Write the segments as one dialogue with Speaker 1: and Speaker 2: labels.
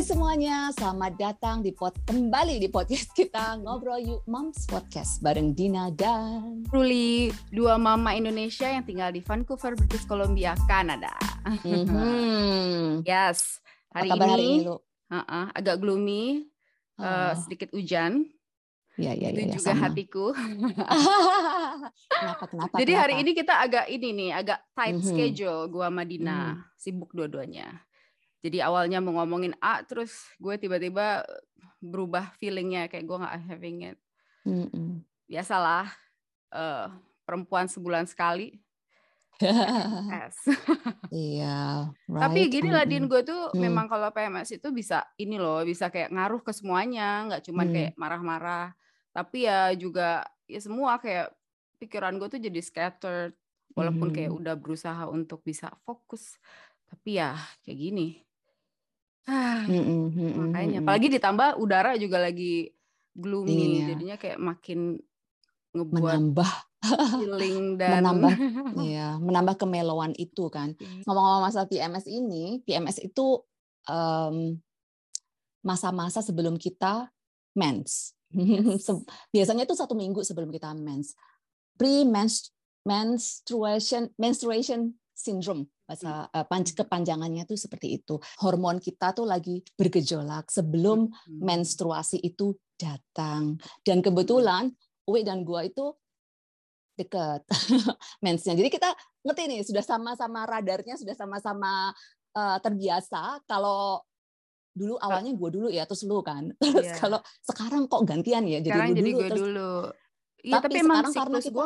Speaker 1: Hai semuanya, selamat datang di pot kembali di podcast kita Ngobrol Yuk Moms Podcast bareng Dina dan
Speaker 2: Ruli, dua mama Indonesia yang tinggal di Vancouver, British Columbia, Kanada.
Speaker 1: Mhm.
Speaker 2: yes, hari
Speaker 1: Apa kabar
Speaker 2: ini,
Speaker 1: hari ini lu?
Speaker 2: uh-uh, agak gloomy, uh,
Speaker 1: Oh,
Speaker 2: sedikit hujan.
Speaker 1: ya ya
Speaker 2: Itu
Speaker 1: ya,
Speaker 2: juga
Speaker 1: sama.
Speaker 2: hatiku.
Speaker 1: kenapa kenapa?
Speaker 2: Jadi hari
Speaker 1: kenapa?
Speaker 2: ini kita agak ini nih, agak tight
Speaker 1: Mhm.
Speaker 2: schedule. Gua sama Dina
Speaker 1: Mhm.
Speaker 2: sibuk dua-duanya. Jadi awalnya mau ngomongin A, terus gue tiba-tiba berubah feelingnya kayak gue nggak having it.
Speaker 1: Mm-mm.
Speaker 2: Biasalah, eh, perempuan sebulan sekali. Yes.
Speaker 1: Iya,
Speaker 2: Tapi
Speaker 1: right.
Speaker 2: gini lah Din, gue tuh
Speaker 1: Hmm.
Speaker 2: memang kalau PMS itu bisa ini loh, bisa kayak ngaruh ke semuanya, nggak cuman
Speaker 1: Hmm.
Speaker 2: kayak marah-marah, tapi ya juga ya semua kayak pikiran gue tuh jadi scattered, walaupun kayak
Speaker 1: Mhm.
Speaker 2: udah berusaha untuk bisa fokus, tapi ya kayak gini. Ah, makanya, apalagi ditambah udara juga lagi gloomy,
Speaker 1: Dingin ya.
Speaker 2: jadinya kayak makin ngebuat
Speaker 1: menambah.
Speaker 2: feeling dan
Speaker 1: menambah ya menambah kemelowan itu kan. Ngomong-ngomong masalah PMS ini PMS itu em, masa-masa sebelum kita mens. Se- biasanya itu satu minggu sebelum kita mens. Pre menstruation menstruation syndrome bahasa panj- kepanjangannya tuh seperti itu. Hormon kita tuh lagi bergejolak sebelum
Speaker 2: Hmm.
Speaker 1: menstruasi itu datang. Dan kebetulan Uwe dan gua itu deket mensnya. Jadi kita ngerti nih sudah sama-sama radarnya sudah sama-sama eh, terbiasa. Kalau dulu awalnya gue dulu ya terus lu kan. Terus
Speaker 2: Iya.
Speaker 1: kalau sekarang kok gantian ya? Jadi
Speaker 2: Sekarang jadi
Speaker 1: dulu
Speaker 2: gue
Speaker 1: terus
Speaker 2: dulu. Iya,
Speaker 1: Tapi
Speaker 2: tapi, emang siklus gue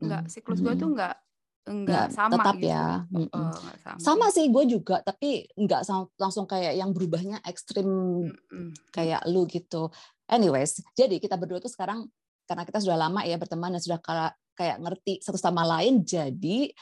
Speaker 2: nggak siklus gue tuh nggak nggak
Speaker 1: Nggak
Speaker 2: sama
Speaker 1: tetap
Speaker 2: gitu.
Speaker 1: ya
Speaker 2: Oh,
Speaker 1: mm-mm.
Speaker 2: nggak sama.
Speaker 1: sama sih gue juga tapi nggak sang- langsung kayak yang berubahnya ekstrim
Speaker 2: Mm-mm.
Speaker 1: kayak lu gitu. Anyways, jadi kita berdua tuh sekarang karena kita sudah lama ya berteman dan sudah kayak ngerti satu sama lain. Jadi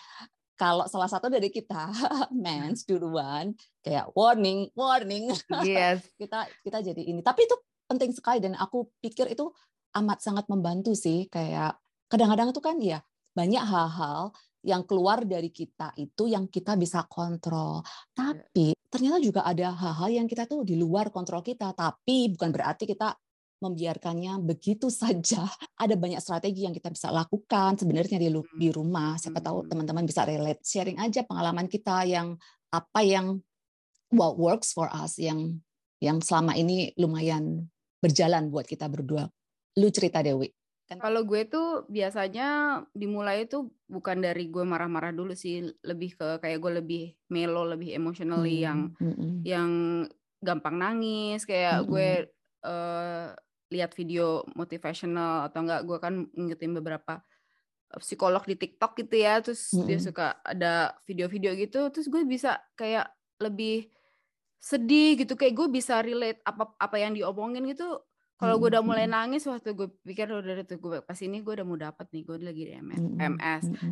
Speaker 1: kalau salah satu dari kita mens duluan, kayak warning, warning,
Speaker 2: Yes.
Speaker 1: kita kita jadi ini. Tapi itu penting sekali dan aku pikir itu amat sangat membantu sih. Kayak kadang-kadang itu kan ya banyak hal-hal yang keluar dari kita itu yang kita bisa kontrol. Tapi ternyata juga ada hal-hal yang kita tuh di luar kontrol kita. Tapi bukan berarti kita membiarkannya begitu saja. Ada banyak strategi yang kita bisa lakukan sebenarnya di, lu- di rumah. Siapa tahu
Speaker 2: Hmm.
Speaker 1: teman-teman bisa relate, sharing aja pengalaman kita yang apa yang what works for us yang yang selama ini lumayan berjalan buat kita berdua. Lu cerita Dewi.
Speaker 2: Kalau gue tuh biasanya dimulai itu bukan dari gue marah-marah dulu sih, lebih ke kayak gue lebih melo, lebih emotionally yang
Speaker 1: Mm-mm.
Speaker 2: yang gampang nangis, kayak
Speaker 1: Mm-mm.
Speaker 2: gue eh, lihat video motivational atau enggak gue kan ngikutin beberapa psikolog di TikTok gitu ya, terus dia
Speaker 1: Mm-mm.
Speaker 2: suka ada video-video gitu, terus gue bisa kayak lebih sedih gitu, kayak gue bisa relate apa apa yang diomongin gitu. Kalau gue udah mulai nangis waktu gue pikir udah tuh gue pas ini gue udah mau dapat nih, gue lagi di MS.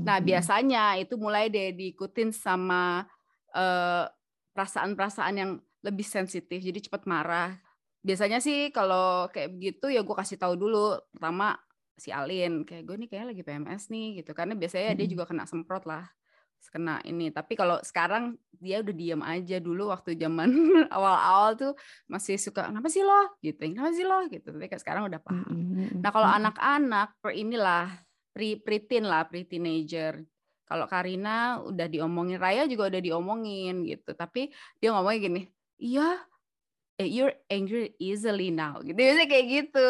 Speaker 2: Nah, biasanya itu mulai deh diikutin sama eh, perasaan-perasaan yang lebih sensitif, jadi cepet marah. Biasanya sih kalau kayak begitu ya gue kasih tahu dulu. Pertama si Alin, kayak gue nih kayaknya lagi PMS nih gitu. Karena biasanya dia juga kena semprot lah. Kena ini. Tapi kalau sekarang dia udah diam aja dulu waktu zaman awal-awal tuh masih suka, kenapa sih lo? Gitu, kenapa sih lo? Gitu. Tapi sekarang udah paham.
Speaker 1: Mm-mm. Mm-mm.
Speaker 2: Nah, kalau anak-anak per inilah pre preteen lah, pre teenager. Kalau Karina udah diomongin, Raya juga udah diomongin gitu. Tapi dia ngomongnya gini, "Iya, eh, you're angry easily now." Gitu. Biasanya kayak gitu.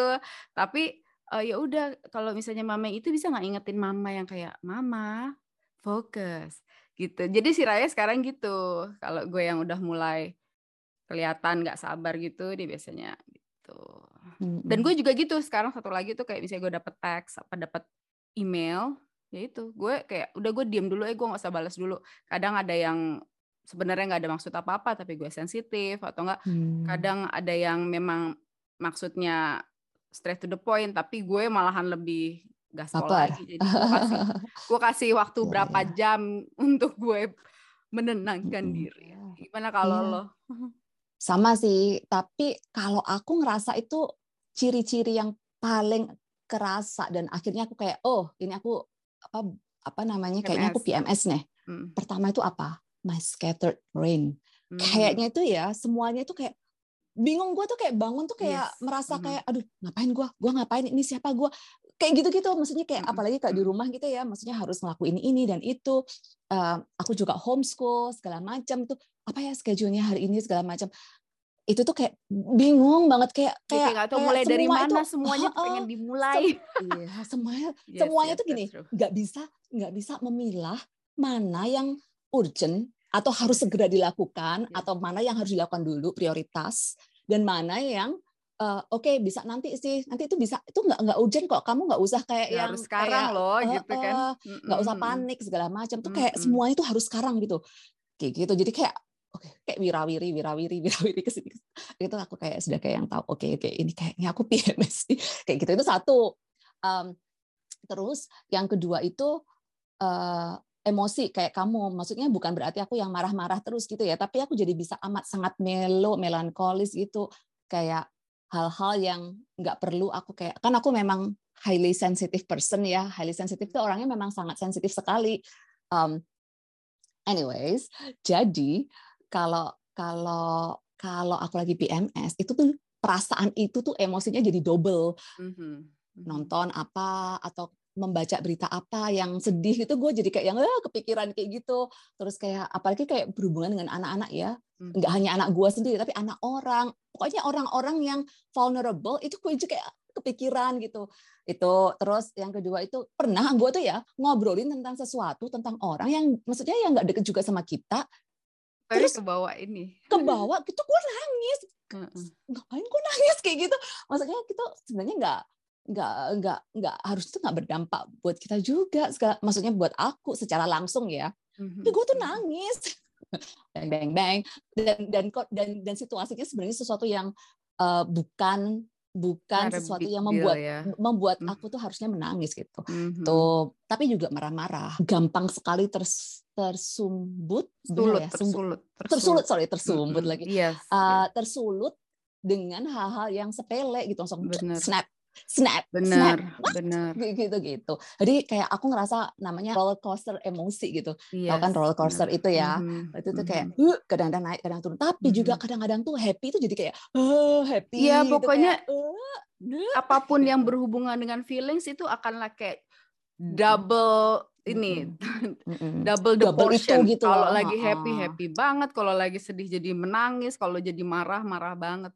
Speaker 2: Tapi eh, ya udah kalau misalnya mama itu bisa nggak ingetin mama yang kayak, "Mama, fokus." Gitu. Jadi si Raya sekarang gitu. Kalau gue yang udah mulai kelihatan nggak sabar gitu, dia biasanya gitu. Dan gue juga gitu sekarang satu lagi tuh kayak misalnya gue dapet teks apa dapet email ya itu gue kayak udah gue diem dulu eh gue nggak usah balas dulu kadang ada yang sebenarnya nggak ada maksud apa apa tapi gue sensitif atau enggak
Speaker 1: Hmm.
Speaker 2: kadang ada yang memang maksudnya straight to the point tapi gue malahan lebih gaspol
Speaker 1: Baper.
Speaker 2: lagi jadi gue kasih gue kasih waktu
Speaker 1: Iya,
Speaker 2: berapa
Speaker 1: iya.
Speaker 2: jam untuk gue menenangkan
Speaker 1: Mm-mm.
Speaker 2: diri gimana kalau
Speaker 1: Iya.
Speaker 2: lo
Speaker 1: Sama sih, tapi kalau aku ngerasa itu ciri-ciri yang paling kerasa dan akhirnya aku kayak oh ini aku apa apa namanya kayaknya aku PMS nih.
Speaker 2: Hmm.
Speaker 1: Pertama itu apa? My scattered brain.
Speaker 2: Hmm.
Speaker 1: Kayaknya itu ya semuanya itu kayak bingung gue tuh kayak bangun tuh kayak
Speaker 2: Yes.
Speaker 1: merasa kayak aduh ngapain gue gue ngapain ini siapa gue kayak gitu-gitu maksudnya kayak apalagi kayak di rumah gitu ya maksudnya harus ngelakuin ini dan itu Eh, aku juga homeschool segala macam tuh apa ya schedule-nya hari ini segala macam itu tuh kayak bingung banget kayak kayak
Speaker 2: nggak tahu
Speaker 1: kayak
Speaker 2: mulai dari mana
Speaker 1: itu,
Speaker 2: semuanya
Speaker 1: Heeh.
Speaker 2: pengen dimulai.
Speaker 1: iya semuanya
Speaker 2: Yes,
Speaker 1: semuanya
Speaker 2: yes,
Speaker 1: tuh gini nggak bisa nggak bisa memilah mana yang urgent atau harus segera dilakukan
Speaker 2: Yes.
Speaker 1: atau mana yang harus dilakukan dulu prioritas dan mana yang eh, oke bisa nanti sih. Nanti itu bisa itu nggak nggak urgent kok. Kamu nggak usah kayak
Speaker 2: Ya
Speaker 1: yang
Speaker 2: harus sekarang
Speaker 1: kayak,
Speaker 2: loh
Speaker 1: eh,
Speaker 2: gitu kan.
Speaker 1: eh, nggak usah
Speaker 2: Mm-mm.
Speaker 1: panik segala macam. Tuh kayak semuanya itu harus sekarang gitu. Kayak gitu. Jadi kayak oke kayak wirawiri wirawiri wirawiri ke sini itu aku kayak sudah kayak yang tahu oke oke ini kayaknya aku PMS nih. Kayak gitu. Itu satu. Em, terus yang kedua itu eh, emosi kayak kamu. Maksudnya bukan berarti aku yang marah-marah terus gitu ya. Tapi aku jadi bisa amat sangat melo melankolis gitu. Kayak hal-hal yang nggak perlu aku kayak kan aku memang highly sensitive person ya highly sensitive itu orangnya memang sangat sensitif sekali Um, anyways jadi kalau kalau kalau aku lagi PMS itu tuh perasaan itu tuh emosinya jadi double
Speaker 2: Mhm. Mhm.
Speaker 1: nonton apa atau membaca berita apa yang sedih itu gue jadi kayak yang "Ah, kepikiran kayak gitu. Terus kayak apalagi kayak berhubungan dengan anak-anak ya. Nggak hanya anak gue sendiri tapi anak orang. Pokoknya orang-orang yang vulnerable itu gue juga kayak kepikiran gitu. Itu terus yang kedua itu pernah gue tuh ya ngobrolin tentang sesuatu tentang orang yang maksudnya yang nggak deket juga sama kita terus-
Speaker 2: ke bawah ini.
Speaker 1: ke bawah gitu gue nangis ngapain gue nangis kayak gitu? Maksudnya kita sebenarnya nggak nggak nggak nggak harus itu nggak berdampak buat kita juga segala, maksudnya buat aku secara langsung ya
Speaker 2: Mhm.
Speaker 1: tapi gue tuh nangis bang bang bang dan dan kok dan dan situasinya sebenarnya sesuatu yang eh, bukan bukan sesuatu yang
Speaker 2: deal
Speaker 1: membuat
Speaker 2: ya.
Speaker 1: membuat
Speaker 2: Hmm.
Speaker 1: aku tuh harusnya menangis gitu
Speaker 2: Mhm.
Speaker 1: tuh tapi juga marah-marah gampang sekali ters, tersumbut
Speaker 2: Sulut,
Speaker 1: ya? Sumbut-
Speaker 2: tersulut,
Speaker 1: tersulut sorry tersumbut
Speaker 2: Mhm.
Speaker 1: lagi
Speaker 2: Yes.
Speaker 1: uh,
Speaker 2: yes.
Speaker 1: tersulut dengan hal-hal yang sepele gitu langsung
Speaker 2: Bener.
Speaker 1: snap snap
Speaker 2: Benar,
Speaker 1: snap What? gitu gitu jadi kayak aku ngerasa namanya roller coaster emosi gitu tahu kan
Speaker 2: Yes,
Speaker 1: roller coaster
Speaker 2: benar.
Speaker 1: itu ya
Speaker 2: Mhm,
Speaker 1: itu tuh kayak
Speaker 2: mhm.
Speaker 1: uh, kadang-kadang naik kadang turun tapi juga
Speaker 2: Mhm.
Speaker 1: kadang-kadang tuh happy tuh jadi kayak oh happy
Speaker 2: Iya,
Speaker 1: gitu,
Speaker 2: pokoknya
Speaker 1: kayak, "Uh, duh."
Speaker 2: apa pun yang berhubungan dengan feelings itu akan lah kayak double ini
Speaker 1: Mm-mm.
Speaker 2: double the
Speaker 1: Double itu
Speaker 2: portion.
Speaker 1: gitu
Speaker 2: kalau lagi happy happy banget, kalau lagi sedih jadi menangis, kalau jadi marah marah banget.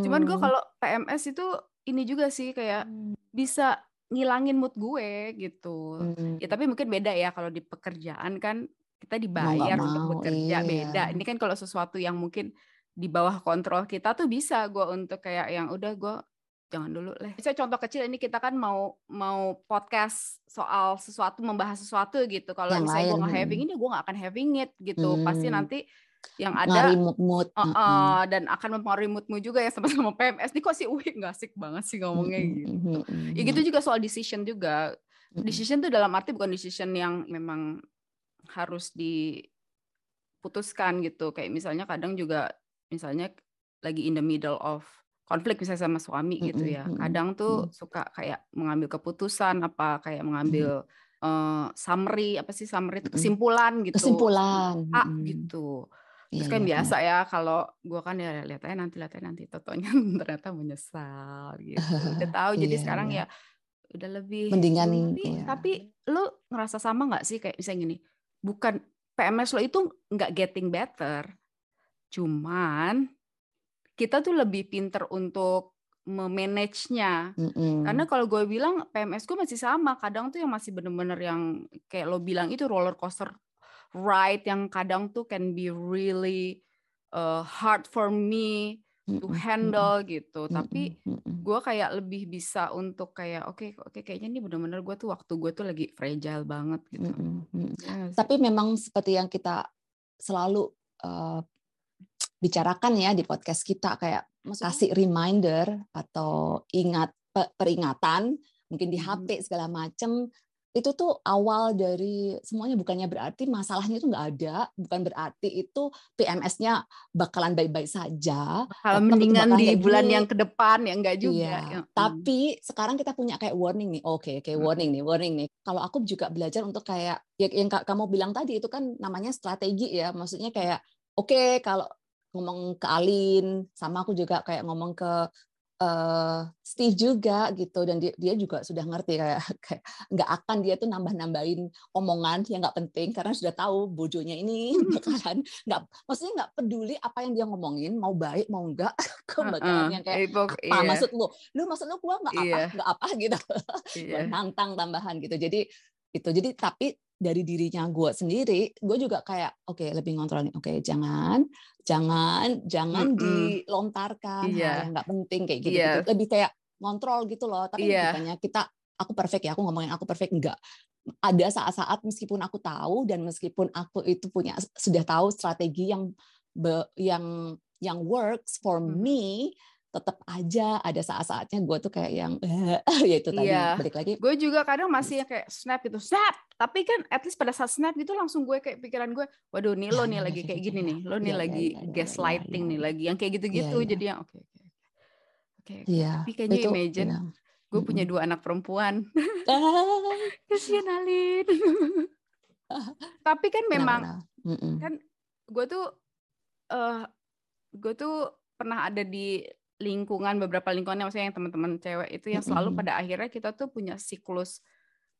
Speaker 2: Cuman gue kalau PMS itu ini juga sih kayak bisa ngilangin mood gue gitu.
Speaker 1: Mm.
Speaker 2: Ya tapi mungkin beda ya kalau di pekerjaan kan kita dibayar untuk
Speaker 1: mau,
Speaker 2: bekerja
Speaker 1: iya.
Speaker 2: beda. Ini kan kalau sesuatu yang mungkin di bawah kontrol kita tuh bisa gue untuk kayak yang udah gue jangan dulu lah. Bisa contoh kecil ini kita kan mau mau podcast soal sesuatu membahas sesuatu gitu. Kalau misalnya gue nggak having
Speaker 1: mm.
Speaker 2: ini, gue nggak akan having it gitu. Pasti
Speaker 1: Hmm.
Speaker 2: nanti yang ada
Speaker 1: Ngari mood-mood.
Speaker 2: Uh, uh, dan akan mempengaruhi moodmu juga ya sama-sama PMS. Ini kok si Uwi nggak asik banget sih ngomongnya gitu. Ya gitu juga soal decision juga. Decision tuh dalam arti bukan decision yang memang harus diputuskan gitu. Kayak misalnya kadang juga misalnya lagi in the middle of konflik misalnya sama suami gitu ya. Kadang tuh suka kayak mengambil keputusan apa kayak mengambil eh, summary apa sih summary itu kesimpulan gitu.
Speaker 1: Kesimpulan.
Speaker 2: A
Speaker 1: Mm-mm.
Speaker 2: gitu. Terus
Speaker 1: Iya,
Speaker 2: kan
Speaker 1: iya,
Speaker 2: biasa ya kalau gua kan ya lihat aja nanti lihat aja nanti totonya ternyata menyesal gitu. Udah tahu jadi
Speaker 1: Iya,
Speaker 2: sekarang
Speaker 1: iya.
Speaker 2: ya udah lebih
Speaker 1: Mendingan,
Speaker 2: tapi,
Speaker 1: iya.
Speaker 2: tapi lu ngerasa sama nggak sih kayak misalnya gini, bukan PMS lo itu nggak getting better. Cuman kita tuh lebih pinter untuk memanage-nya.
Speaker 1: Mm-mm.
Speaker 2: Karena kalau gue bilang PMS gue masih sama, kadang tuh yang masih bener-bener yang kayak lo bilang itu roller coaster ride yang kadang tuh can be really uh, hard for me to handle gitu. Tapi gue kayak lebih bisa untuk kayak oke oke kayaknya ini bener-bener gue tuh waktu gue tuh lagi fragile banget gitu.
Speaker 1: Tapi memang seperti yang kita selalu uh, bicarakan ya di podcast kita kayak
Speaker 2: Maksudnya?
Speaker 1: kasih reminder atau ingat pe- peringatan mungkin di. HP segala macam itu tuh awal dari semuanya bukannya berarti masalahnya itu nggak ada bukan berarti itu PMS-nya bakalan baik-baik saja
Speaker 2: kalau mendingan di
Speaker 1: kayak
Speaker 2: bulan
Speaker 1: gini.
Speaker 2: yang ke depan ya enggak juga.
Speaker 1: Iya,
Speaker 2: Ya, mm.
Speaker 1: tapi sekarang kita punya kayak warning nih. Oke, oke,
Speaker 2: Mm.
Speaker 1: warning nih, warning nih. Kalau aku juga belajar untuk kayak ya yang ka- kamu bilang tadi itu kan namanya strategi ya. Maksudnya kayak oke kalau ngomong ke Alin, sama aku juga kayak ngomong ke uh, Steve juga gitu dan dia, dia juga sudah ngerti kayak kayak nggak akan dia tuh nambah-nambahin omongan yang nggak penting karena sudah tahu bojonya ini bakalan nggak maksudnya nggak peduli apa yang dia ngomongin mau baik mau enggak ke bakalan yang kayak apa iya. maksud lu lu maksud lu gua nggak apa iya. nggak apa gitu iya. nantang tambahan gitu jadi itu jadi tapi dari dirinya gue sendiri, gue juga kayak oke okay, lebih ngontrol nih. Oke, okay, jangan, jangan, jangan mm -hmm. dilontarkan yeah. hal yang nggak penting kayak gitu, yeah. gitu. Lebih kayak ngontrol gitu loh. Tapi yeah. bukannya kita aku perfect ya, aku ngomongin aku perfect enggak. Ada saat-saat meskipun aku tahu dan meskipun aku itu punya sudah tahu strategi yang be, yang yang works for me, tetap aja ada saat-saatnya gue tuh kayak yang ya itu tadi iya. balik lagi.
Speaker 2: Gue juga kadang masih kayak snap gitu snap! Tapi kan at least pada saat snap gitu langsung gue kayak pikiran gue waduh nih lo nih lagi kayak gini nih lo nih lagi gaslighting nih lagi yang kayak gitu-gitu jadi yang oke oke oke tapi kayaknya imagine gue punya dua anak perempuan. Kasian Alin. Tapi kan memang kan gue tuh uh, gue tuh pernah ada di lingkungan beberapa lingkungan maksudnya yang teman-teman cewek itu yang selalu mm -hmm. pada akhirnya kita tuh punya siklus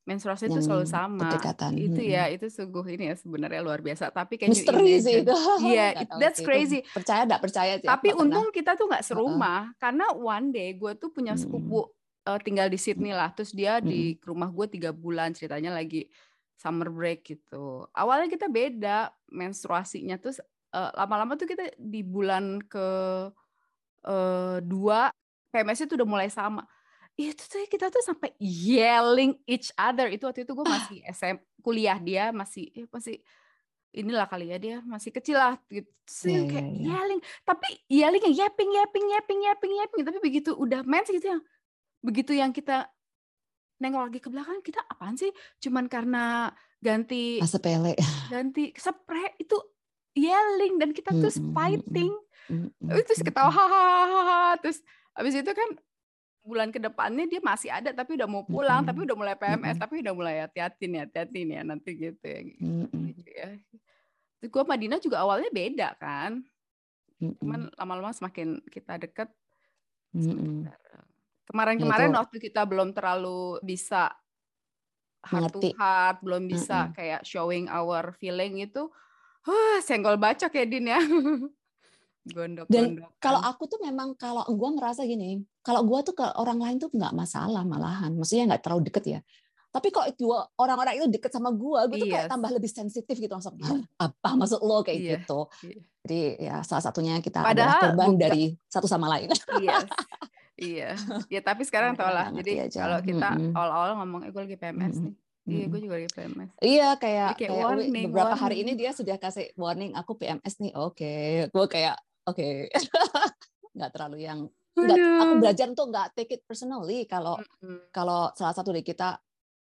Speaker 2: menstruasi itu selalu sama. Berdekatan. Itu hmm. ya, itu sungguh ini ya sebenarnya luar biasa. Tapi kayak
Speaker 1: misteri sih itu.
Speaker 2: Iya, yeah, that's crazy.
Speaker 1: Itu percaya enggak percaya sih.
Speaker 2: Tapi untung pernah. kita tuh nggak serumah uh -uh. karena one day gue tuh punya sepupu uh, tinggal di Sydney lah. Terus dia hmm. di rumah gue tiga bulan ceritanya lagi summer break gitu. Awalnya kita beda menstruasinya terus lama-lama uh, tuh kita di bulan ke uh, dua PMS itu udah mulai sama. Itu tuh kita tuh sampai yelling each other. Itu waktu itu gue masih SM kuliah dia masih eh, masih inilah kali ya dia masih kecil lah gitu. Terus yeah, kayak yeah, yeah. yelling tapi yellingnya yapping yapping yapping yapping yapping tapi begitu udah mens gitu yang begitu yang kita nengok lagi ke belakang kita apaan sih? Cuman karena ganti
Speaker 1: sepele
Speaker 2: ganti spray itu yelling dan kita tuh fighting mm-hmm. terus ketawa hahaha terus habis itu kan bulan ke depannya dia masih ada tapi udah mau pulang mm-hmm. tapi udah mulai PMS mm-hmm. tapi udah mulai hati-hati nih hati-hati nih ya nanti gitu ya mm-hmm. gitu ya terus gue sama Dina juga awalnya beda kan mm-hmm. cuman lama-lama semakin kita deket mm-hmm. kemarin-kemarin waktu kita belum terlalu bisa heart to heart belum bisa mm-hmm. kayak showing our feeling itu Huh, senggol bacok ya Din ya.
Speaker 1: gondok Dan kalau aku tuh memang kalau gue ngerasa gini, kalau gue tuh ke orang lain tuh nggak masalah malahan, maksudnya nggak terlalu deket ya. Tapi kok itu orang-orang itu deket sama gue, gue tuh kayak tambah lebih sensitif gitu langsung apa maksud lo kayak iya. gitu. Iya. Jadi ya salah satunya kita Padahal, korban buka. dari satu sama lain.
Speaker 2: Iya. iya. Ya tapi sekarang tau lah. Jadi kalau kita awal-awal ngomong, eh gue lagi PMS nih Iya, gue juga lagi PMS.
Speaker 1: Iya, kayak, kayak, kayak warning, beberapa warning. hari ini dia sudah kasih warning aku PMS nih. Oke, okay. gue kayak oke, okay. nggak terlalu yang nggak, aku belajar untuk nggak take it personally kalau mm-hmm. kalau salah satu dari kita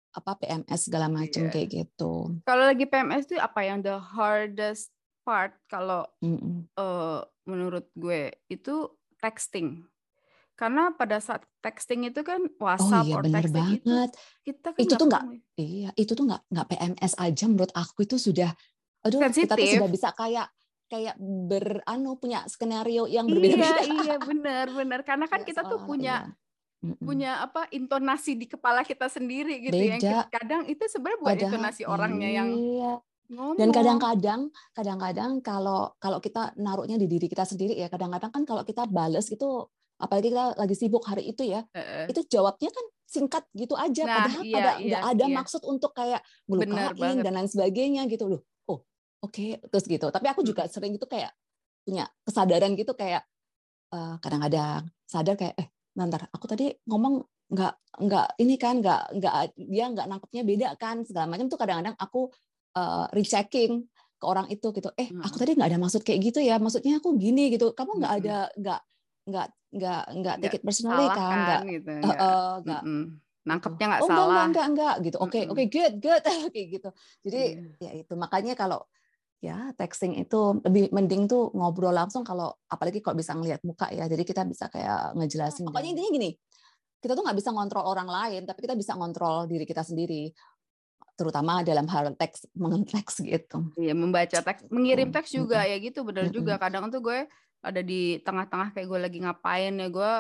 Speaker 1: apa PMS segala macam yeah. kayak gitu.
Speaker 2: Kalau lagi PMS itu apa yang the hardest part kalau mm-hmm. uh, menurut gue itu texting karena pada saat texting itu kan WhatsApp
Speaker 1: oh, iya,
Speaker 2: or texting
Speaker 1: banget. itu kita kan itu tuh nggak iya itu tuh nggak nggak PMS aja menurut aku itu sudah aduh Sensitive. kita tuh sudah bisa kayak kayak beranu punya skenario yang berbeda-beda.
Speaker 2: Iya, iya benar benar karena kan ya, kita tuh punya iya. punya apa intonasi di kepala kita sendiri gitu ya. Beda. yang kadang itu sebenarnya buat Padahal, intonasi orangnya iya. yang
Speaker 1: ngomong. Dan kadang-kadang kadang-kadang kalau kalau kita naruhnya di diri kita sendiri ya kadang-kadang kan kalau kita bales itu apalagi kita lagi sibuk hari itu ya, uh, itu jawabnya kan singkat gitu aja, nah, padahal iya, pada nggak iya, ada iya. maksud untuk kayak melukain dan lain sebagainya gitu loh. Oke, okay. terus gitu. Tapi aku juga hmm. sering itu kayak punya kesadaran gitu kayak uh, kadang-kadang sadar kayak eh nanti aku tadi ngomong nggak nggak ini kan nggak nggak dia nggak nangkepnya beda kan segala macam tuh kadang-kadang aku uh, rechecking ke orang itu gitu. Eh aku tadi nggak ada maksud kayak gitu ya maksudnya aku gini gitu. Kamu nggak ada nggak nggak nggak nggak take it personally kan, kan nggak gitu,
Speaker 2: nggak, uh, nggak mm -mm. nangkepnya nggak oh,
Speaker 1: salah. enggak enggak enggak gitu. Oke okay, oke okay, good good. Kayak gitu. Jadi yeah. ya itu. Makanya kalau ya texting itu lebih mending tuh ngobrol langsung kalau apalagi kalau bisa ngelihat muka ya jadi kita bisa kayak ngejelasin oh, pokoknya intinya gini kita tuh nggak bisa ngontrol orang lain tapi kita bisa ngontrol diri kita sendiri terutama dalam hal teks mengenteks gitu.
Speaker 2: Iya, membaca teks, mengirim teks juga
Speaker 1: Mm-mm.
Speaker 2: ya gitu, bener
Speaker 1: Mm-mm.
Speaker 2: juga. Kadang tuh gue ada di tengah-tengah kayak gue lagi ngapain ya gue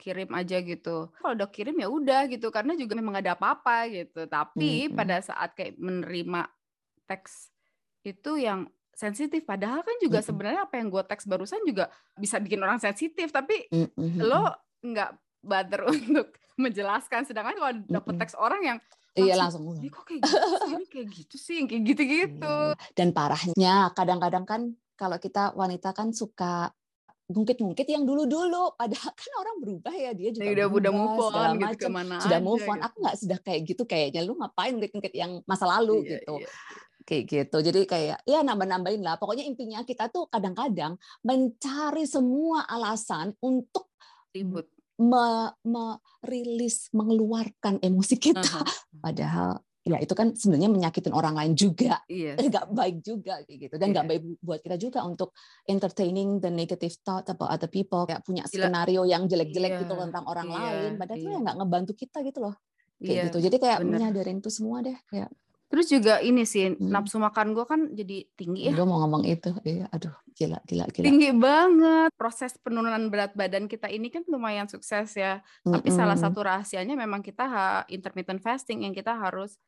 Speaker 2: kirim aja gitu. Kalau udah kirim ya udah gitu, karena juga memang gak ada apa-apa gitu. Tapi
Speaker 1: Mm-mm.
Speaker 2: pada saat kayak menerima teks itu yang sensitif, padahal kan juga
Speaker 1: Mm-mm.
Speaker 2: sebenarnya apa yang gue teks barusan juga bisa bikin orang sensitif, tapi
Speaker 1: Mm-mm.
Speaker 2: lo nggak bother untuk menjelaskan. Sedangkan kalau dapet teks orang yang
Speaker 1: iya
Speaker 2: langsung,
Speaker 1: langsung
Speaker 2: ini kok kayak gitu sih, ini kayak gitu sih, kayak gitu-gitu.
Speaker 1: Iya. Dan parahnya kadang-kadang kan kalau kita wanita kan suka ngungkit-ngungkit yang dulu-dulu, padahal kan orang berubah ya dia juga
Speaker 2: Ya udah udah move
Speaker 1: segala
Speaker 2: on gitu
Speaker 1: macam.
Speaker 2: ke
Speaker 1: mana
Speaker 2: Sudah
Speaker 1: move on.
Speaker 2: gitu.
Speaker 1: Aku nggak sudah kayak gitu kayaknya. Lu ngapain ngungkit-ngungkit yang masa lalu
Speaker 2: Iya,
Speaker 1: gitu.
Speaker 2: iya.
Speaker 1: Kayak gitu. Jadi kayak ya nambah-nambahin lah. Pokoknya intinya kita tuh kadang-kadang mencari semua alasan untuk
Speaker 2: Ribut.
Speaker 1: me- merilis, mengeluarkan emosi kita.
Speaker 2: Aha.
Speaker 1: Padahal ya itu kan sebenarnya menyakitin orang lain juga
Speaker 2: Iya.
Speaker 1: nggak baik juga kayak gitu dan nggak
Speaker 2: Iya.
Speaker 1: baik buat kita juga untuk entertaining the negative thought about other people kayak punya
Speaker 2: Gila.
Speaker 1: skenario yang jelek-jelek gitu
Speaker 2: Iya,
Speaker 1: tentang orang
Speaker 2: iya,
Speaker 1: lain padahal itu
Speaker 2: iya.
Speaker 1: ya nggak ngebantu kita gitu loh kayak
Speaker 2: Iya,
Speaker 1: gitu jadi kayak
Speaker 2: bener.
Speaker 1: menyadarin itu semua deh kayak
Speaker 2: Terus juga ini sih
Speaker 1: Hmm.
Speaker 2: nafsu makan gue kan jadi tinggi ya.
Speaker 1: gue mau ngomong itu iya aduh gila gila gila
Speaker 2: Tinggi banget. Proses penurunan berat badan kita ini kan lumayan sukses ya. Tapi salah satu rahasianya memang kita ha- intermittent fasting yang kita harus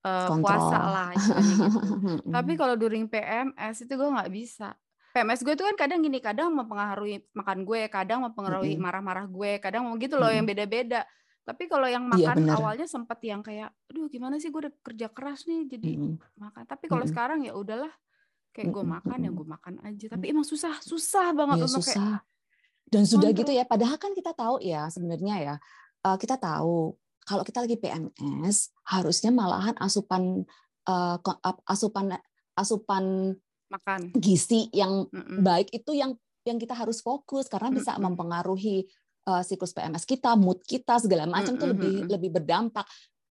Speaker 1: Kontrol.
Speaker 2: puasa lah gitu. Tapi kalau during PMS itu gue nggak bisa. PMS gue itu kan kadang gini, kadang mempengaruhi makan gue, kadang mempengaruhi marah-marah gue, kadang mau gitu loh yang
Speaker 1: Mm-mm.
Speaker 2: beda-beda. Tapi kalau yang
Speaker 1: Iya,
Speaker 2: makan
Speaker 1: bener.
Speaker 2: awalnya sempat yang kayak, aduh gimana sih gue udah kerja keras nih jadi
Speaker 1: Mm-mm.
Speaker 2: makan. Tapi kalau
Speaker 1: Mm-mm.
Speaker 2: sekarang ya udahlah, kayak gue makan ya gue makan aja. Tapi emang susah, susah banget
Speaker 1: Iya
Speaker 2: untuk kayak
Speaker 1: susah. Dan sudah gitu ya, padahal kan kita tahu ya sebenarnya ya, eh, kita tahu kalau kita lagi PMS harusnya malahan asupan eh, asupan asupan
Speaker 2: makan.
Speaker 1: gizi yang
Speaker 2: Mm-mm.
Speaker 1: baik itu yang yang kita harus fokus karena bisa
Speaker 2: Mm-mm.
Speaker 1: mempengaruhi eh, siklus PMS kita, mood kita segala macam tuh
Speaker 2: Mm-mm,
Speaker 1: lebih
Speaker 2: mm-mm.
Speaker 1: lebih berdampak.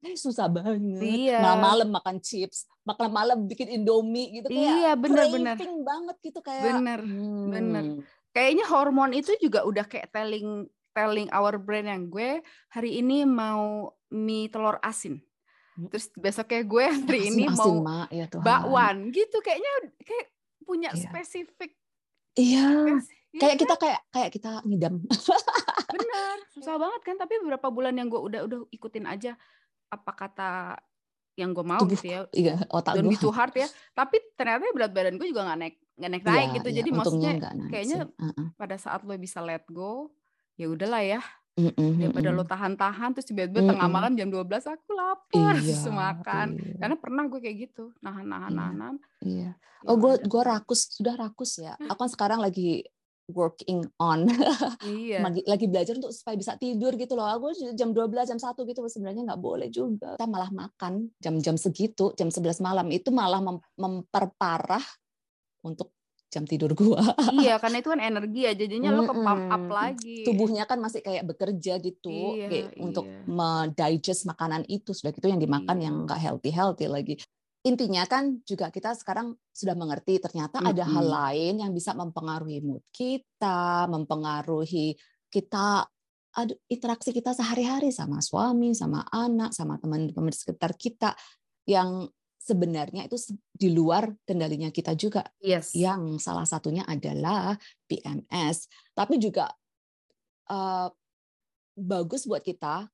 Speaker 1: Eh, susah banget.
Speaker 2: Iya.
Speaker 1: Malam-malam makan chips, malam-malam bikin Indomie gitu kayak
Speaker 2: Iya, bener-bener.
Speaker 1: craving banget gitu kayak.
Speaker 2: Bener, bener.
Speaker 1: hmm,
Speaker 2: Kayaknya hormon itu juga udah kayak telling telling our brain yang gue hari ini mau mie telur asin. Terus besoknya gue hari
Speaker 1: asin,
Speaker 2: ini
Speaker 1: asin,
Speaker 2: mau
Speaker 1: ya Tuhan.
Speaker 2: bakwan gitu kayaknya kayak punya
Speaker 1: Iya.
Speaker 2: spesifik
Speaker 1: Iya.
Speaker 2: spes- Iya
Speaker 1: Kayak
Speaker 2: kan?
Speaker 1: kita kayak kayak kita ngidam.
Speaker 2: bener susah banget kan tapi beberapa bulan yang gue udah udah ikutin aja apa kata yang gue mau
Speaker 1: Tubuh
Speaker 2: gitu ya
Speaker 1: Iya, otak
Speaker 2: don't
Speaker 1: gue.
Speaker 2: be too hard ya tapi ternyata berat badan gue juga nggak naik nggak naik naik
Speaker 1: Iya,
Speaker 2: gitu
Speaker 1: iya,
Speaker 2: jadi maksudnya kayaknya.
Speaker 1: Heeh.
Speaker 2: pada saat lo bisa let go ya udahlah ya
Speaker 1: Mm-mm,
Speaker 2: daripada lo tahan-tahan terus tiba-tiba tengah malam jam 12 aku lapar
Speaker 1: Iya,
Speaker 2: terus makan
Speaker 1: iya,
Speaker 2: karena pernah gue kayak gitu nahan-nahan
Speaker 1: Iya.
Speaker 2: nahan
Speaker 1: iya.
Speaker 2: ya
Speaker 1: Oh, gue gue rakus, sudah rakus ya. Aku kan sekarang lagi working on
Speaker 2: iya
Speaker 1: lagi, lagi belajar untuk supaya bisa tidur gitu loh. Aku jam 12, jam 1 gitu sebenarnya nggak boleh juga. Kita malah makan jam-jam segitu, jam 11 malam itu malah mem- memperparah untuk jam tidur gua.
Speaker 2: iya karena itu kan energi ya jadinya lo ke pump up lagi
Speaker 1: Tubuhnya kan masih kayak bekerja gitu
Speaker 2: Iya,
Speaker 1: kayak untuk
Speaker 2: iya.
Speaker 1: mendigest makanan itu. Sudah gitu yang dimakan
Speaker 2: Iya.
Speaker 1: yang nggak healthy-healthy lagi. Intinya kan juga kita sekarang sudah mengerti ternyata ada hal lain yang bisa mempengaruhi mood kita, mempengaruhi kita ada interaksi kita sehari-hari sama suami, sama anak, sama teman-teman di sekitar kita yang sebenarnya itu di luar kendalinya kita juga.
Speaker 2: Yes.
Speaker 1: Yang salah satunya adalah PMS. Tapi juga eh, bagus buat kita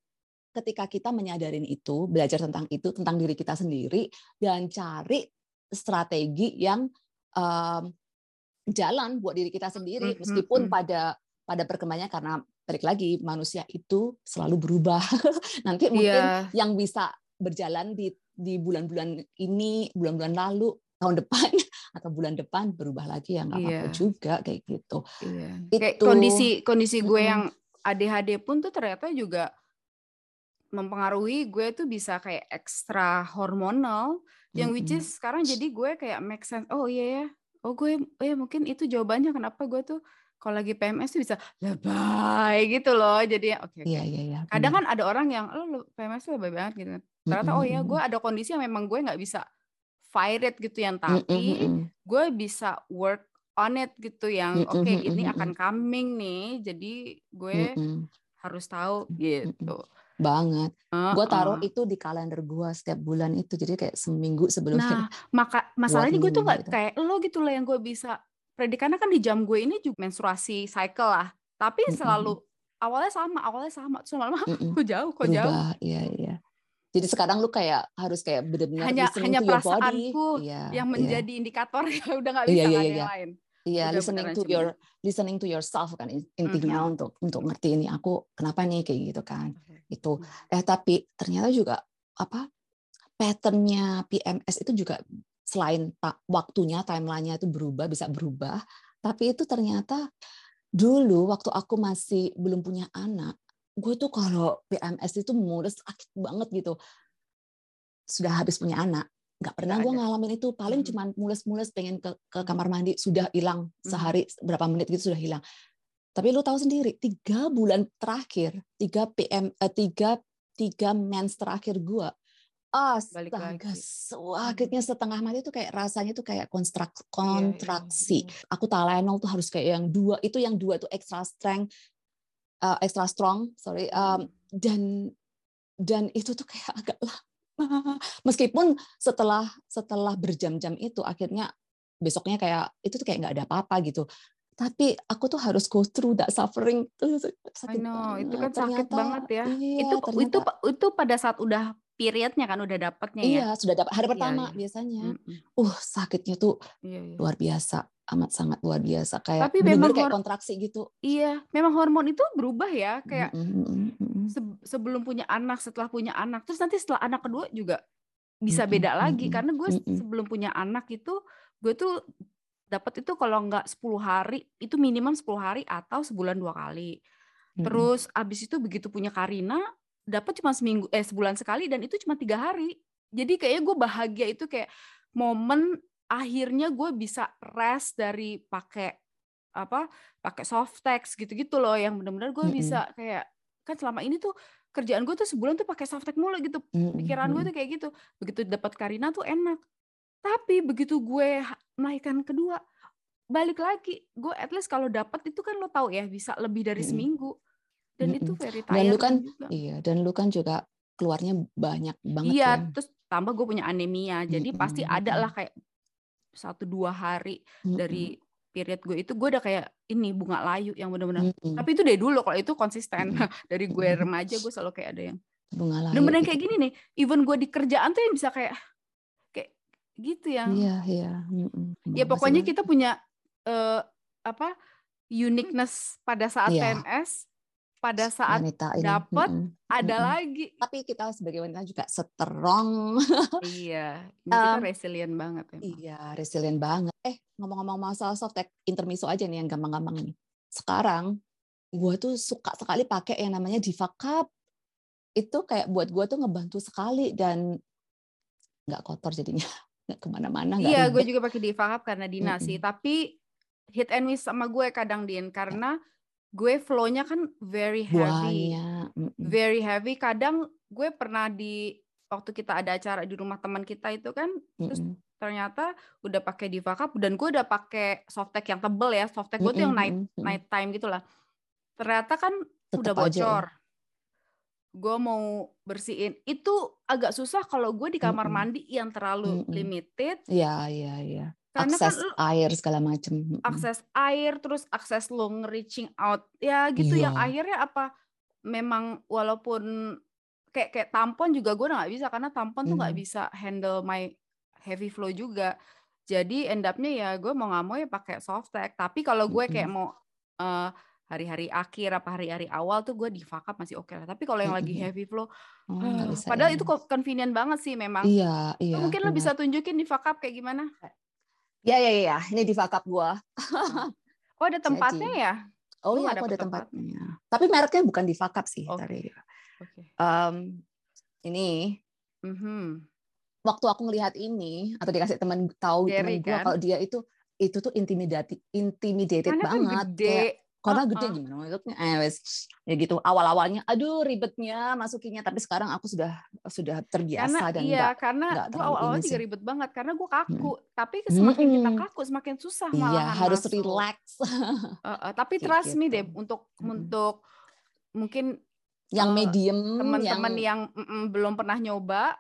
Speaker 1: ketika kita menyadarin itu, belajar tentang itu, tentang diri kita sendiri, dan cari strategi yang em, jalan buat diri kita sendiri,
Speaker 2: Mhm,
Speaker 1: meskipun
Speaker 2: mhm.
Speaker 1: pada pada perkembangannya karena balik lagi manusia itu selalu berubah. Nanti mungkin
Speaker 2: Iya.
Speaker 1: yang bisa berjalan di di bulan-bulan ini, bulan-bulan lalu, tahun depan atau bulan depan berubah lagi ya nggak apa-apa
Speaker 2: Iya.
Speaker 1: juga kayak gitu.
Speaker 2: Iya. Kayak
Speaker 1: Itu.
Speaker 2: kondisi kondisi gue yang ADHD pun tuh ternyata juga mempengaruhi gue tuh bisa kayak ekstra hormonal yang which is sekarang jadi gue kayak make sense. Oh iya ya. Oh gue oh ya mungkin itu jawabannya kenapa gue tuh kalau lagi PMS tuh bisa lebay gitu loh. Jadi ya, oke oke.
Speaker 1: Iya iya iya.
Speaker 2: Kadang
Speaker 1: benar.
Speaker 2: kan ada orang yang lo lo PMS tuh lebay banget gitu kan. Ternyata oh ya
Speaker 1: Mm-mm,
Speaker 2: gue ada kondisi yang memang gue nggak bisa fight it gitu yang tapi gue bisa work on it gitu yang oke ini akan coming nih jadi gue harus tahu gitu
Speaker 1: banget. Gue taruh itu di kalender gue setiap bulan itu, jadi kayak seminggu sebelumnya.
Speaker 2: Nah, maka masalahnya gue tuh nggak
Speaker 1: gitu.
Speaker 2: kayak lo gitu loh yang gue bisa predik karena kan di jam gue ini juga menstruasi cycle lah. Tapi
Speaker 1: Mm-mm.
Speaker 2: selalu awalnya sama, awalnya sama, terus lama-lama
Speaker 1: Mm-mm.
Speaker 2: kok jauh, kok jauh.
Speaker 1: Berubah, iya iya. Jadi sekarang lu kayak harus kayak benar-benar
Speaker 2: Hanya hanya perasaanku
Speaker 1: Iya,
Speaker 2: yang
Speaker 1: iya.
Speaker 2: menjadi indikator udah nggak
Speaker 1: Iya,
Speaker 2: bisa
Speaker 1: iya,
Speaker 2: nggak ada
Speaker 1: iya.
Speaker 2: yang lain.
Speaker 1: Iya,
Speaker 2: Udah
Speaker 1: listening to your listening to yourself kan in- intinya
Speaker 2: Mhm.
Speaker 1: untuk untuk ngerti ini aku kenapa nih kayak gitu kan.
Speaker 2: Oke.
Speaker 1: Itu eh tapi ternyata juga apa patternnya PMS itu juga selain ta- waktunya timelinenya itu berubah bisa berubah, tapi itu ternyata dulu waktu aku masih belum punya anak, gue tuh kalau PMS itu mulus sakit banget gitu. Sudah habis punya anak, nggak pernah gue ngalamin itu. Paling
Speaker 2: Mhm.
Speaker 1: cuman mulus-mulus pengen ke, ke kamar mandi sudah hilang sehari berapa menit gitu sudah hilang. Tapi lu tahu sendiri, tiga bulan terakhir, tiga PM, eh, tiga tiga mens terakhir gue, astaga, sakitnya setengah mati itu kayak rasanya tuh kayak konstrak,
Speaker 2: Iya, iya,
Speaker 1: kontraksi.
Speaker 2: iya.
Speaker 1: Aku Tylenol tuh harus kayak yang dua, itu yang dua tuh extra strength, eh, extra strong, sorry, um, dan dan itu tuh kayak agak lama. Meskipun setelah setelah berjam-jam itu akhirnya besoknya kayak itu tuh kayak nggak ada apa-apa gitu. Tapi aku tuh harus go through that suffering tuh
Speaker 2: I
Speaker 1: sakit
Speaker 2: know, itu kan
Speaker 1: banget.
Speaker 2: sakit
Speaker 1: Ternyata,
Speaker 2: banget ya.
Speaker 1: Iya,
Speaker 2: itu
Speaker 1: ternyata,
Speaker 2: itu itu pada saat udah periodnya kan udah dapatnya ya.
Speaker 1: iya sudah dapat hari
Speaker 2: Iya,
Speaker 1: pertama
Speaker 2: iya.
Speaker 1: biasanya.
Speaker 2: Mm-mm.
Speaker 1: Uh sakitnya tuh
Speaker 2: Iya, iya.
Speaker 1: luar biasa, amat sangat luar biasa. Kayak
Speaker 2: Tapi memang
Speaker 1: kayak kontraksi gitu.
Speaker 2: Iya, memang hormon itu berubah ya. Kayak
Speaker 1: Mm, mm, mm, mm, mm.
Speaker 2: Se- sebelum punya anak, setelah punya anak, terus nanti setelah anak kedua juga bisa beda lagi.
Speaker 1: mm-mm,
Speaker 2: Karena gue
Speaker 1: mm-mm.
Speaker 2: sebelum punya anak itu, gue tuh dapat itu kalau nggak 10 hari, itu minimum 10 hari atau sebulan dua kali.
Speaker 1: Mm-mm.
Speaker 2: Terus abis itu begitu punya Karina, dapat cuma seminggu, eh sebulan sekali dan itu cuma tiga hari. Jadi kayaknya gue bahagia itu kayak momen akhirnya gue bisa rest dari pakai apa pakai soft text gitu-gitu loh yang benar-benar gue
Speaker 1: Mm-mm.
Speaker 2: bisa kayak kan selama ini tuh kerjaan gue tuh sebulan tuh pakai soft text mulu gitu. Pikiran gue tuh kayak gitu. Begitu dapat Karina tuh enak. Tapi begitu gue melahirkan kedua balik lagi gue at least kalau dapat itu kan lo tahu ya bisa lebih dari seminggu. Dan itu very
Speaker 1: Dan lu kan,
Speaker 2: juga.
Speaker 1: iya, dan lu kan juga keluarnya banyak banget
Speaker 2: iya
Speaker 1: kan.
Speaker 2: terus tambah gue punya anemia. Jadi pasti ada lah kayak satu dua hari dari period gue itu gue udah kayak ini bunga layu yang benar-benar
Speaker 1: mm-mm,
Speaker 2: tapi itu dari dulu kalau itu konsisten
Speaker 1: mm-mm,
Speaker 2: dari gue remaja gue selalu kayak ada yang
Speaker 1: Bunga layu
Speaker 2: bener-bener
Speaker 1: itu.
Speaker 2: kayak gini nih even gue di kerjaan tuh yang bisa kayak kayak gitu yang
Speaker 1: Iya, iya. mm-mm.
Speaker 2: ya
Speaker 1: Makasih
Speaker 2: pokoknya kita punya eh, apa uniqueness pada saat
Speaker 1: Iya.
Speaker 2: PMS pada saat dapet
Speaker 1: mm-mm,
Speaker 2: ada
Speaker 1: mm-mm.
Speaker 2: lagi
Speaker 1: Tapi kita sebagai wanita juga strong.
Speaker 2: iya ini kita
Speaker 1: Um,
Speaker 2: resilient banget emang
Speaker 1: Iya, resilient banget. Eh, ngomong-ngomong masalah softtek, intermiso aja nih yang gampang-gampang ini. Sekarang, gue tuh suka sekali pakai yang namanya Diva Cup. Itu kayak buat gue tuh ngebantu sekali dan nggak kotor jadinya. Nggak ke mana-mana,
Speaker 2: Iya, gue juga pakai Diva Cup karena Dina sih.
Speaker 1: Mm-mm.
Speaker 2: Tapi hit and miss sama gue kadang Din karena gue flow-nya kan very heavy,
Speaker 1: mm-mm.
Speaker 2: very heavy. Kadang gue pernah di waktu kita ada acara di rumah teman kita itu kan, terus
Speaker 1: Mm-mm.
Speaker 2: ternyata udah pakai Diva Cup dan gue udah pakai softtek yang tebel ya. Softtek gue tuh yang night night time gitu lah. Ternyata kan udah
Speaker 1: Tetep aja ya.
Speaker 2: bocor. Gue mau bersihin. Itu agak susah kalau gue di kamar
Speaker 1: Mm-mm.
Speaker 2: mandi yang terlalu
Speaker 1: Mm-mm.
Speaker 2: limited.
Speaker 1: Iya, iya, iya.
Speaker 2: Karena kan
Speaker 1: Akses
Speaker 2: lu
Speaker 1: air segala macem. Mm-mm.
Speaker 2: akses air terus akses lo nge-reaching out ya gitu yang
Speaker 1: Iya.
Speaker 2: akhirnya apa memang walaupun kayak kayak tampon juga gue nggak bisa karena tampon tuh nggak
Speaker 1: Mm.
Speaker 2: bisa handle my heavy flow juga jadi end up-nya ya gue mau nggak mau ya pakai soft tech tapi kalau gue kayak mau eh, hari-hari akhir apa hari-hari awal tuh gue di up masih oke lah tapi kalau yang lagi heavy flow
Speaker 1: Oh, bisa
Speaker 2: padahal
Speaker 1: ya.
Speaker 2: itu convenient banget sih memang
Speaker 1: Iya, iya.
Speaker 2: mungkin lo bisa tunjukin di up kayak gimana
Speaker 1: Ya, ya, ya, ya. Ini Diva Cup gua.
Speaker 2: oh ada tempatnya
Speaker 1: Jadi,
Speaker 2: ya
Speaker 1: oh iya, aku ada
Speaker 2: tempat.
Speaker 1: tempatnya. Tapi mereknya bukan Diva Cup sih tadi.
Speaker 2: oke
Speaker 1: Em, ini
Speaker 2: Mhm.
Speaker 1: waktu aku ngelihat ini atau dikasih teman tahu teman gua
Speaker 2: kan?
Speaker 1: kalau dia itu itu tuh intimidated intimidated
Speaker 2: Karena kan
Speaker 1: banget
Speaker 2: gede.
Speaker 1: kayak karena gede
Speaker 2: Uh-uh.
Speaker 1: gimana maksudnya eh wes ya gitu awal-awalnya aduh ribetnya masukinnya tapi sekarang aku sudah sudah
Speaker 2: Karena
Speaker 1: terbiasa dan
Speaker 2: iya,
Speaker 1: enggak
Speaker 2: karena
Speaker 1: nggak
Speaker 2: gue
Speaker 1: terlalu
Speaker 2: awal-awal
Speaker 1: ini
Speaker 2: juga ribet banget karena gue kaku. Tapi semakin kita
Speaker 1: Mm-mm.
Speaker 2: kaku semakin susah
Speaker 1: iya
Speaker 2: malahan
Speaker 1: harus
Speaker 2: masuk.
Speaker 1: relax
Speaker 2: Uh, uh, tapi
Speaker 1: Kayak
Speaker 2: trust me
Speaker 1: gitu.
Speaker 2: deh untuk
Speaker 1: Mm-mm.
Speaker 2: untuk mungkin
Speaker 1: yang
Speaker 2: Eh,
Speaker 1: medium
Speaker 2: teman-teman
Speaker 1: yang,
Speaker 2: yang, mm, belum pernah nyoba.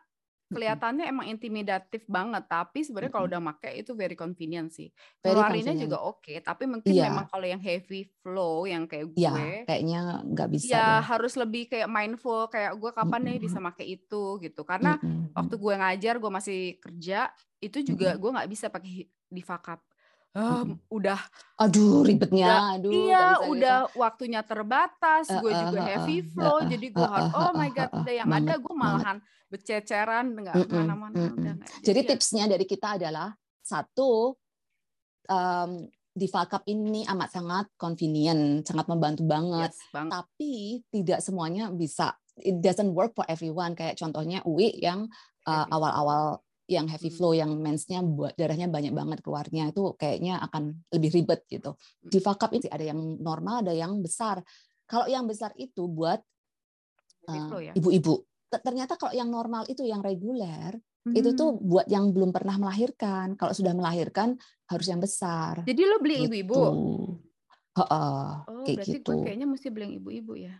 Speaker 2: Kelihatannya emang intimidatif banget tapi sebenarnya kalau udah make itu very convenient sih
Speaker 1: convenient.
Speaker 2: juga oke tapi mungkin
Speaker 1: Iya.
Speaker 2: memang kalau yang heavy flow yang kayak
Speaker 1: Ya,
Speaker 2: gue
Speaker 1: kayaknya nggak bisa
Speaker 2: ya
Speaker 1: deh.
Speaker 2: harus lebih kayak mindful kayak gue kapan nih bisa make itu gitu karena
Speaker 1: Mm-mm.
Speaker 2: waktu gue ngajar gue masih kerja itu juga gue nggak bisa pakai hi-
Speaker 1: Mm-mm.
Speaker 2: udah
Speaker 1: Aduh,
Speaker 2: udah
Speaker 1: ribetnya. Aduh,
Speaker 2: iya
Speaker 1: bisa
Speaker 2: udah waktunya terbatas
Speaker 1: Eh,
Speaker 2: gue
Speaker 1: eh,
Speaker 2: juga
Speaker 1: eh,
Speaker 2: heavy
Speaker 1: eh,
Speaker 2: flow
Speaker 1: eh,
Speaker 2: jadi gue
Speaker 1: eh,
Speaker 2: harus
Speaker 1: eh,
Speaker 2: oh
Speaker 1: eh,
Speaker 2: my
Speaker 1: eh,
Speaker 2: god
Speaker 1: eh,
Speaker 2: udah yang ada gue
Speaker 1: banget.
Speaker 2: malahan bececeran nggak
Speaker 1: ke
Speaker 2: mana-mana
Speaker 1: mm-mm.
Speaker 2: udah nggak
Speaker 1: Jadi
Speaker 2: ya
Speaker 1: tipsnya dari kita adalah satu em, di Falkap ini amat sangat convenient, sangat membantu banget.
Speaker 2: yes bang
Speaker 1: Tapi tidak semuanya bisa. It doesn't work for everyone. Kayak contohnya Uwi yang uh,
Speaker 2: Heavy flow.
Speaker 1: Yang heavy
Speaker 2: Hmm.
Speaker 1: flow, yang mensnya buat darahnya banyak banget keluarnya itu kayaknya akan lebih ribet gitu. Di Falkap ini ada yang normal, ada yang besar. Kalau yang besar itu buat uh,
Speaker 2: ya
Speaker 1: ibu-ibu. Ter- Ternyata kalau yang normal itu yang reguler itu tuh
Speaker 2: Hmm.
Speaker 1: buat yang belum pernah melahirkan. Kalau sudah melahirkan harus yang besar.
Speaker 2: jadi lo beli
Speaker 1: Gitu.
Speaker 2: ibu-ibu
Speaker 1: Heeh,
Speaker 2: oh
Speaker 1: kayak
Speaker 2: berarti
Speaker 1: gitu.
Speaker 2: gue kayaknya mesti beli yang ibu-ibu ya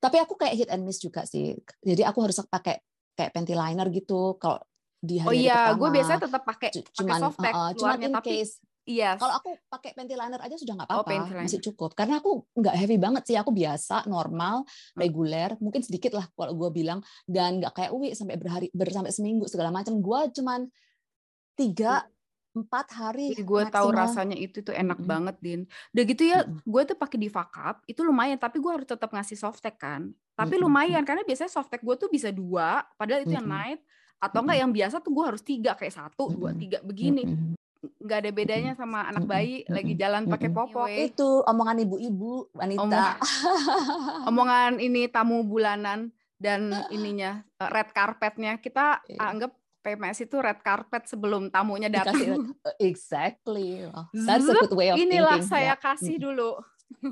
Speaker 1: Tapi aku kayak hit and miss juga sih. Jadi aku harus pakai kayak panty liner gitu kalau di
Speaker 2: oh
Speaker 1: hari-hari
Speaker 2: iya gue biasanya tetap pakai pakai
Speaker 1: cuman
Speaker 2: soft pack
Speaker 1: heeh, cuman in
Speaker 2: tapi
Speaker 1: case
Speaker 2: yes
Speaker 1: kalau aku pakai panty liner aja sudah nggak
Speaker 2: Oh,
Speaker 1: apa-apa,
Speaker 2: panty
Speaker 1: masih cukup. Karena aku nggak heavy banget sih, aku biasa, normal,
Speaker 2: Hmm.
Speaker 1: reguler, mungkin sedikit lah kalau gue bilang, dan nggak kayak Uwi sampai berhari, bersampai seminggu segala macam. Gue cuman tiga, empat hari
Speaker 2: Ih, gue tahu rasanya itu tuh enak
Speaker 1: Mm-mm.
Speaker 2: banget din udah gitu ya
Speaker 1: Mm-mm.
Speaker 2: gue tuh pakai di fakap itu lumayan tapi gue harus tetap ngasih softtek kan tapi
Speaker 1: Mm-mm.
Speaker 2: lumayan karena biasanya softtek gue tuh bisa dua padahal itu yang
Speaker 1: Mm-mm.
Speaker 2: night atau enggak yang biasa tuh gue harus tiga kayak satu dua tiga begini nggak ada bedanya sama anak bayi lagi jalan pakai popok Anyway,
Speaker 1: Itu omongan ibu-ibu wanita.
Speaker 2: Omong- omongan ini tamu bulanan dan ininya eh, red carpetnya kita
Speaker 1: Iya.
Speaker 2: anggap PMS itu red carpet sebelum tamunya datang
Speaker 1: Dikasih exactly. Oh, that's a good way of
Speaker 2: inilah
Speaker 1: thinking.
Speaker 2: saya
Speaker 1: Ya.
Speaker 2: kasih dulu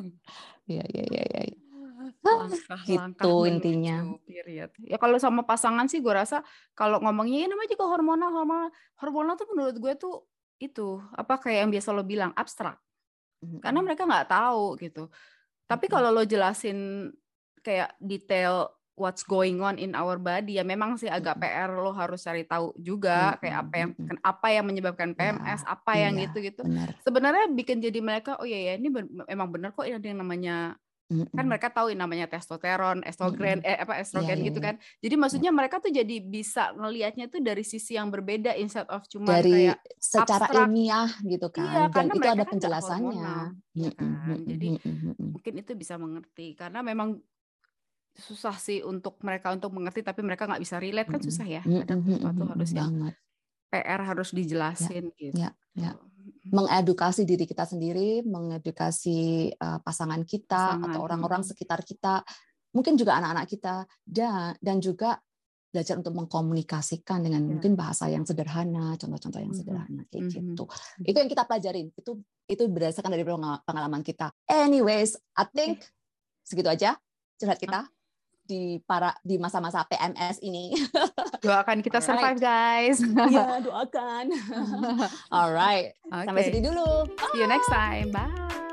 Speaker 1: Iya, iya, iya, iya. iya.
Speaker 2: Langkah-langkah
Speaker 1: Gitu intinya.
Speaker 2: period. Ya kalau sama pasangan sih gue rasa kalau ngomongnya ya namanya juga hormonal hormonal hormonal tuh menurut gue tuh itu apa kayak yang biasa lo bilang abstrak karena mereka nggak tahu gitu. Tapi kalau lo jelasin kayak detail what's going on in our body ya memang sih agak. PR lo harus cari tahu juga kayak apa yang apa yang menyebabkan PMS, apa yang
Speaker 1: iya,
Speaker 2: gitu-gitu.
Speaker 1: benar.
Speaker 2: Sebenarnya bikin jadi mereka oh iya ya ini ben- emang bener kok ada yang namanya kan
Speaker 1: Mm-mm.
Speaker 2: mereka tahu yang namanya testosteron, estrogen, eh apa estrogen
Speaker 1: Iya, iya,
Speaker 2: gitu
Speaker 1: iya.
Speaker 2: kan. Jadi maksudnya mereka tuh jadi bisa ngelihatnya tuh dari sisi yang berbeda instead of cuma
Speaker 1: dari
Speaker 2: kayak
Speaker 1: secara
Speaker 2: abstrak.
Speaker 1: ilmiah gitu kan
Speaker 2: Iya,
Speaker 1: dan
Speaker 2: karena
Speaker 1: itu
Speaker 2: mereka
Speaker 1: ada
Speaker 2: kan
Speaker 1: penjelasannya
Speaker 2: hormonal, ya kan. Jadi mungkin itu bisa mengerti karena memang susah sih untuk mereka untuk mengerti tapi mereka nggak bisa relate kan susah ya. Kadang sesuatu harus yang PR harus dijelasin gitu.
Speaker 1: ya, ya. Mengedukasi diri kita sendiri mengedukasi uh, pasangan kita
Speaker 2: Pasangan,
Speaker 1: atau orang-orang sekitar kita mungkin juga anak-anak kita dan dan juga belajar untuk mengkomunikasikan dengan
Speaker 2: Ya.
Speaker 1: mungkin bahasa yang sederhana contoh-contoh yang sederhana kayak
Speaker 2: mhm.
Speaker 1: gitu. Itu yang kita pelajarin. Itu itu berdasarkan dari pengal- pengalaman kita. Anyways I think segitu aja curhat kita di para di masa-masa PMS ini
Speaker 2: Doakan kita
Speaker 1: Alright.
Speaker 2: survive guys.
Speaker 1: ya doakan alright sampai
Speaker 2: Oke.
Speaker 1: sini dulu
Speaker 2: See you next time. Bye.